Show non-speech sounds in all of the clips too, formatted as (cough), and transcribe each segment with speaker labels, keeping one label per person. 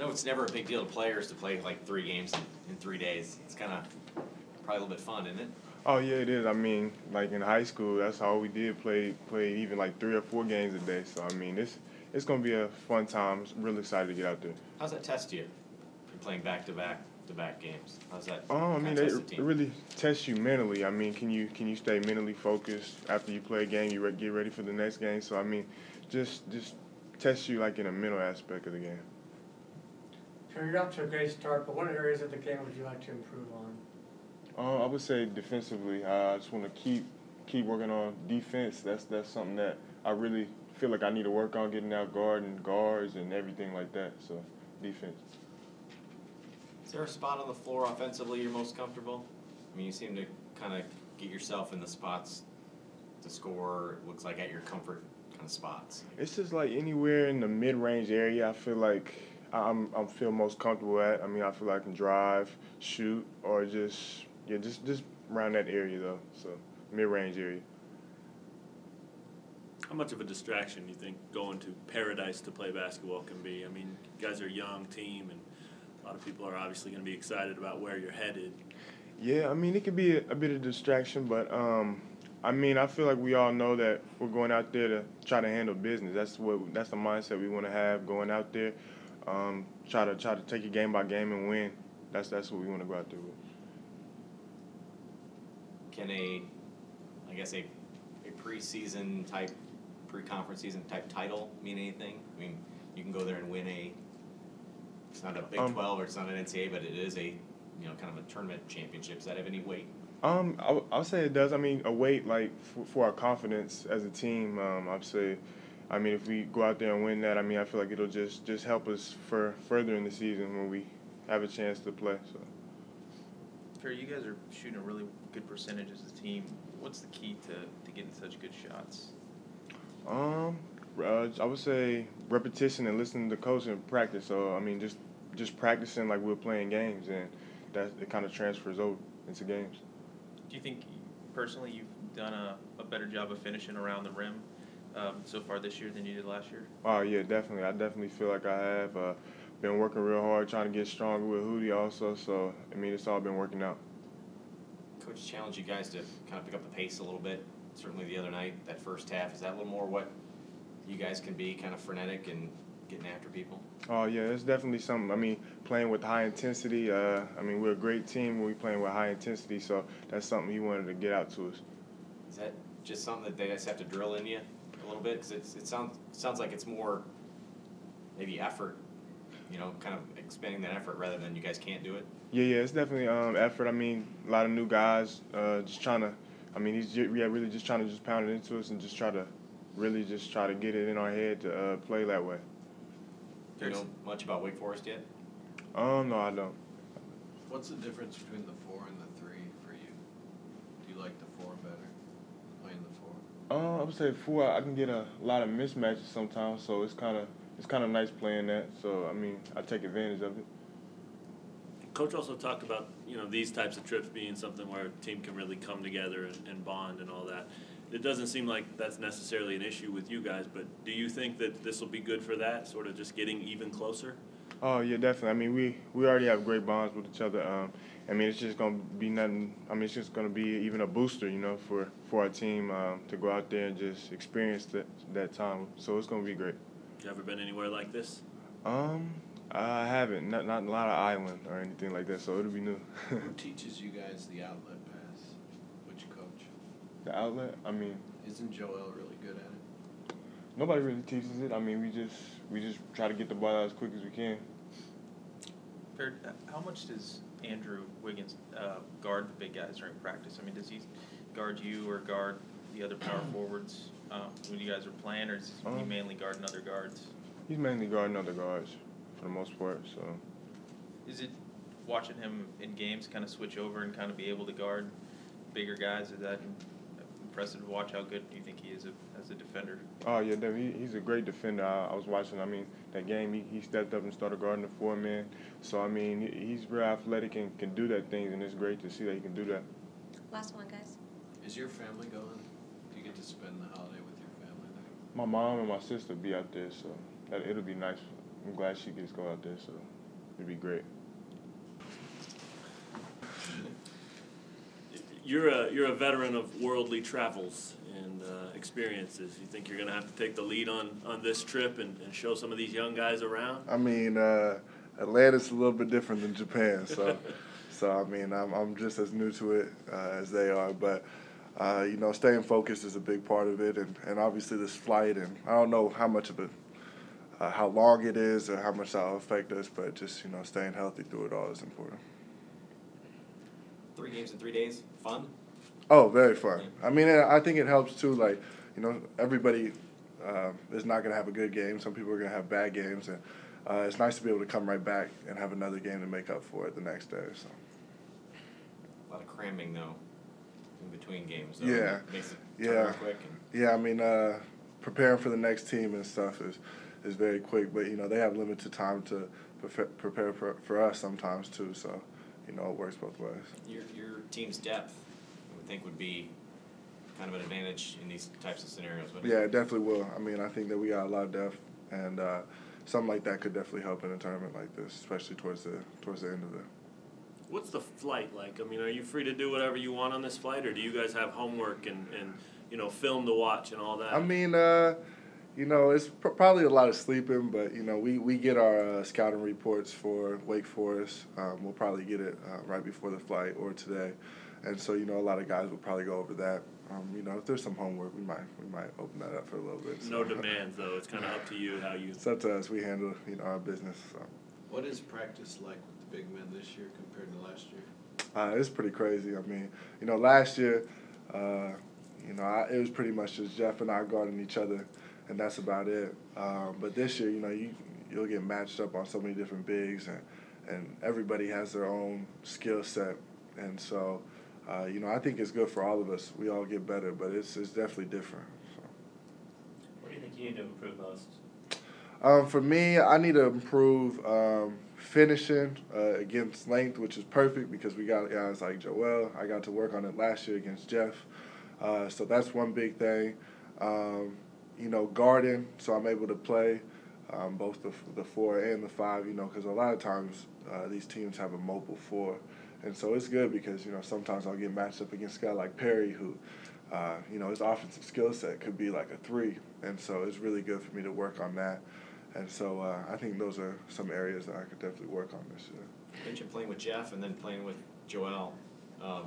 Speaker 1: Know it's never a big deal to players to play like three games in, in three days. It's kind of probably a little bit fun, isn't it?
Speaker 2: Oh yeah, it is. I mean, like in high school, that's all we did. Play play even like three or four games a day. So I mean, it's it's gonna be a fun time. I'm really excited to get out there.
Speaker 1: How's that test you? You're playing back to back to back games. How's that?
Speaker 2: Oh, I mean, it,
Speaker 1: the
Speaker 2: really tests you mentally. I mean, can you can you stay mentally focused after you play a game? You re- get ready for the next game. So I mean, just just tests you like in a mental aspect of the game.
Speaker 3: So you're off to a great start, but what areas of the game would you like to improve on?
Speaker 2: Uh, I would say defensively, I just want to keep keep working on defense. That's that's something that I really feel like I need to work on getting out guarding guards and everything like that. So defense.
Speaker 1: Is there a spot on the floor offensively you're most comfortable? I mean, you seem to kind of get yourself in the spots to score. It looks like at your comfort kind of spots.
Speaker 2: It's just like anywhere in the mid range area. I feel like I'm I'm feel most comfortable at. I mean, I feel like I can drive, shoot, or just yeah, just just around that area though. So mid range area.
Speaker 4: How much of a distraction do you think going to Paradise to play basketball can be? I mean, you guys are a young team, and a lot of people are obviously going to be excited about where you're headed.
Speaker 2: Yeah, I mean it could be a, a bit of distraction, but um, I mean I feel like we all know that we're going out there to try to handle business. That's what that's the mindset we want to have going out there. Um, try to try to take it game by game and win. That's that's what we want to go out there with.
Speaker 1: Can a, I guess a, a preseason type, pre-conference season type title mean anything? I mean, you can go there and win a. It's not a Big
Speaker 2: Um,
Speaker 1: Twelve or it's not an NCAA, but it is a, you know, kind of a tournament championship. Does that have any weight?
Speaker 2: Um, I, w- I'll say it does. I mean, a weight like for, for our confidence as a team. Um, I'd say, I mean, if we go out there and win that, I mean, I feel like it'll just just help us for further in the season when we have a chance to play. So.
Speaker 5: Perry, you guys are shooting a really good percentage as a team. What's the key to, to getting such good shots?
Speaker 2: Um, uh, I would say repetition and listening to coach and practice. So I mean, just just practicing like we're playing games, and that it kind of transfers over into games.
Speaker 5: Do you think personally you've done a, a better job of finishing around the rim um, so far this year than you did last year?
Speaker 2: Oh yeah, definitely. I definitely feel like I have uh, been working real hard, trying to get stronger with Hudy also. So I mean, it's all been working out.
Speaker 1: Coach challenged you guys to kind of pick up the pace a little bit. Certainly the other night, that first half, is that a little more what you guys can be, kind of frenetic and getting after people?
Speaker 2: Oh yeah, it's definitely something. I mean, playing with high intensity. Uh, I mean, we're a great team when we playing with high intensity. So that's something he wanted to get out to us.
Speaker 1: Is that just something that they just have to drill in you a little bit? Because it sounds sounds like it's more maybe effort, you know, kind of expanding that effort rather than you guys can't do it.
Speaker 2: Yeah, yeah, it's definitely um, effort. I mean, a lot of new guys uh, just trying to. I mean, he's ju- yeah, really just trying to just pound it into us and just try to, really just try to get it in our head to uh, play that way.
Speaker 1: Do you know much about Wake Forest yet?
Speaker 2: Um, no, I don't.
Speaker 6: What's the difference between the four and the three for you? Do you like the four better, playing the four?
Speaker 2: Uh, I would say four. I can get a lot of mismatches sometimes, so it's kind of it's kind of nice playing that. So I mean, I take advantage of it.
Speaker 4: Coach also talked about you know these types of trips being something where a team can really come together and, and bond and all that. It doesn't seem like that's necessarily an issue with you guys, but do you think that this will be good for that, sort of just getting even closer?
Speaker 2: Oh yeah, definitely. I mean, we we already have great bonds with each other. Um, I mean, it's just gonna be nothing. I mean, it's just gonna be even a booster, you know, for for our team um, to go out there and just experience that that time. So it's gonna be great.
Speaker 4: You ever been anywhere like this?
Speaker 2: Um, I haven't, not not a lot of island or anything like that. So it'll be new.
Speaker 6: Who (laughs) teaches you guys the outlet pass? Which coach?
Speaker 2: the outlet. I mean,
Speaker 6: Isn't Joel really good at?
Speaker 2: Nobody really teaches it. I mean, we just we just try to get the ball out as quick as we can.
Speaker 5: Fair, uh, how much does Andrew Wiggins uh, guard the big guys during practice? I mean, does he guard you or guard the other power (clears throat) forwards um, when you guys are playing, or is he
Speaker 2: Um,
Speaker 5: mainly guarding other guards?
Speaker 2: He's mainly guarding other guards for the most part. So
Speaker 5: Is it watching him in games kind of switch over and kind of be able to guard bigger guys? Is that impressive to watch? How good do you think he is as a defender?
Speaker 2: Oh yeah. He, he's a great defender. I, I was watching. I mean, that game he, he stepped up and started guarding the four man. So I mean, he, he's very athletic and can do that thing, and it's great to see that he can do that.
Speaker 7: Last one, guys.
Speaker 6: Is your family going? Do you get to spend the holiday with your family there?
Speaker 2: My mom and my sister be out there, so that it'll be nice I'm glad she gets to go out there. So it'd be great.
Speaker 4: You're a you're a veteran of worldly travels and uh, experiences. You think you're going to have to take the lead on, on this trip and, and show some of these young guys around?
Speaker 7: I mean, uh, Atlantis's a little bit different than Japan, so (laughs) so I mean, I'm I'm just as new to it uh, as they are, but. Uh, you know, staying focused is a big part of it, and, and obviously this flight, and I don't know how much of it, uh, how long it is, or how much that'll affect us, but just you know, staying healthy through it all is important.
Speaker 1: Three games in three days, fun.
Speaker 7: Oh, very fun. I mean, I think it helps too. Like, you know, everybody uh, is not going to have a good game. Some people are going to have bad games, and uh, it's nice to be able to come right back and have another game to make up for it the next day. So.
Speaker 1: A lot of cramming though, in between games. Though.
Speaker 7: Yeah.
Speaker 1: Makes it
Speaker 7: Yeah.
Speaker 1: quick. And
Speaker 7: Yeah, I mean, uh, preparing for the next team and stuff is is very quick, but you know they have limited time to prepare for, for us sometimes too. So, you know, it works both ways.
Speaker 1: your your team's depth, I would think, would be kind of an advantage in these types of scenarios. wouldn't it?
Speaker 7: Yeah, it definitely will. I mean, I think that we got a lot of depth, and uh, something like that could definitely help in a tournament like this, especially towards the towards the end of the.
Speaker 4: What's the flight like? I mean, are you free to do whatever you want on this flight, or do you guys have homework and, and you know film to watch and all that?
Speaker 7: I mean, uh, you know, it's pr- probably a lot of sleeping, but you know, we, we get our uh, scouting reports for Wake Forest. Um, we'll probably get it uh, right before the flight or today, and so you know, a lot of guys will probably go over that. Um, you know, if there's some homework, we might we might open that up for a little bit.
Speaker 4: no demands though. It's kind of up to you how you.
Speaker 7: It's up to us. We handle you know our business. So.
Speaker 6: What is practice like with the big men this year compared to last year?
Speaker 7: Uh, it's pretty crazy. I mean, you know, last year, uh, you know, I, it was pretty much just Jeff and I guarding each other, and that's about it. Um, but this year, you know, you you'll get matched up on so many different bigs, and and everybody has their own skill set, and so, uh, you know, I think it's good for all of us. We all get better, but it's it's definitely different. So.
Speaker 8: What do you think you need to improve most?
Speaker 7: Um, for me, I need to improve um, finishing uh, against length, which is perfect because we got guys like Joel. I got to work on it last year against Jeff, uh, so that's one big thing. Um, you know, guarding, so I'm able to play um, both the the four and the five. You know, because a lot of times uh, these teams have a mobile four, and so it's good because you know sometimes I'll get matched up against a guy like Perry who. Uh, you know, his offensive skill set could be like a three, and so it's really good for me to work on that. And so uh, I think those are some areas that I could definitely work on this year.
Speaker 1: You mentioned playing with Jeff and then playing with Joel. Um,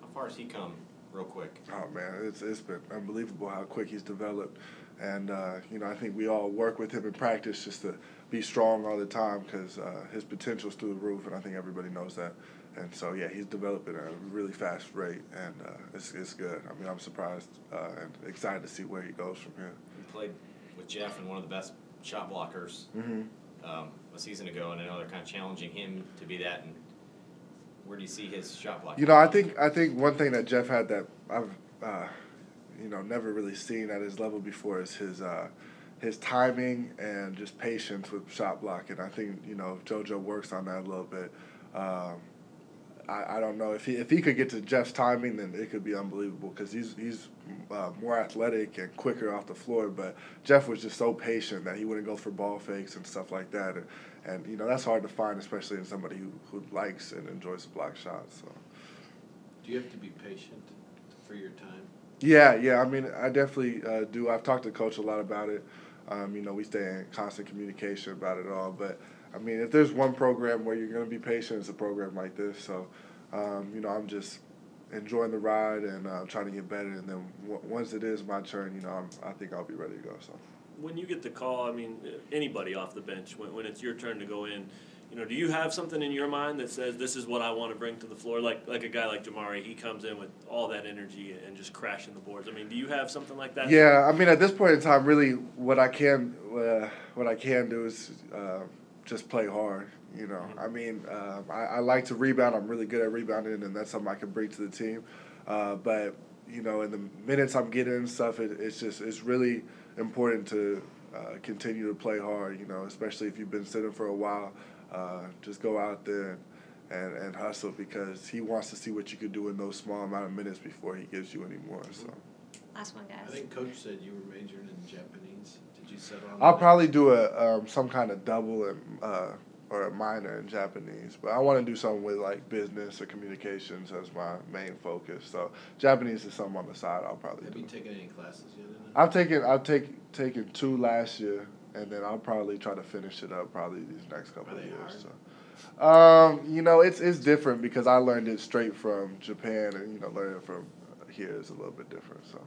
Speaker 1: how far has he come, real quick?
Speaker 7: Oh man, it's it's been unbelievable how quick he's developed, and uh, you know I think we all work with him in practice just to be strong all the time because uh, his is through the roof, and I think everybody knows that. And so yeah, he's developing at a really fast rate, and uh, it's it's good. I mean I'm surprised uh, and excited to see where he goes from here.
Speaker 1: He played with Jeff and one of the best shot blockers
Speaker 7: Mm-hmm.
Speaker 1: um, a season ago, and I know they're kind of challenging him to be that. And where do you see his shot blocking?
Speaker 7: You know, I think I think one thing that Jeff had that I've uh, you know never really seen at his level before is his uh, his timing and just patience with shot blocking. I think you know if JoJo works on that a little bit. Um, I, I don't know if he if he could get to Jeff's timing, then it could be unbelievable because he's he's uh, more athletic and quicker off the floor. But Jeff was just so patient that he wouldn't go for ball fakes and stuff like that, and, and you know that's hard to find, especially in somebody who, who likes and enjoys block shots. So.
Speaker 6: Do you have to be patient for your time?
Speaker 7: Yeah, yeah. I mean, I definitely uh, do. I've talked to coach a lot about it. Um, you know, we stay in constant communication about it all. But I mean, if there's one program where you're going to be patient, it's a program like this. So, um, you know, I'm just enjoying the ride and uh, trying to get better. And then w- once it is my turn, you know, I'm, I think I'll be ready to go. So.
Speaker 4: When you get the call, I mean, anybody off the bench, when, when it's your turn to go in, you know, do you have something in your mind that says this is what I want to bring to the floor? Like like a guy like Jamari, he comes in with all that energy and just crashing the boards. I mean, do you have something like that?
Speaker 7: Yeah, I mean, at this point in time, really, what I can uh, what I can do is uh, just play hard. You know, I mean, uh, I, I like to rebound. I'm really good at rebounding, and that's something I can bring to the team. Uh, but you know, in the minutes I'm getting and stuff, it, it's just it's really important to uh, continue to play hard. You know, especially if you've been sitting for a while. Uh, just go out there and, and, and hustle because he wants to see what you can do in those small amount of minutes before he gives you any more. So.
Speaker 9: Last one, guys.
Speaker 6: I think coach said you were majoring in Japanese. Did you settle on?
Speaker 7: I'll
Speaker 6: that?
Speaker 7: probably do a um, some kind of double and uh, or a minor in Japanese, but I want to do something with like business or communications as my main focus. So Japanese is something on the side. I'll probably
Speaker 6: Have
Speaker 7: do.
Speaker 6: you taken any classes yet it?
Speaker 7: I've taken I've take, taken two last year, and then I'll probably try to finish it up probably these next couple of years. So. Um, you know, it's it's different because I learned it straight from Japan, and you know, learning from here is a little bit different. So.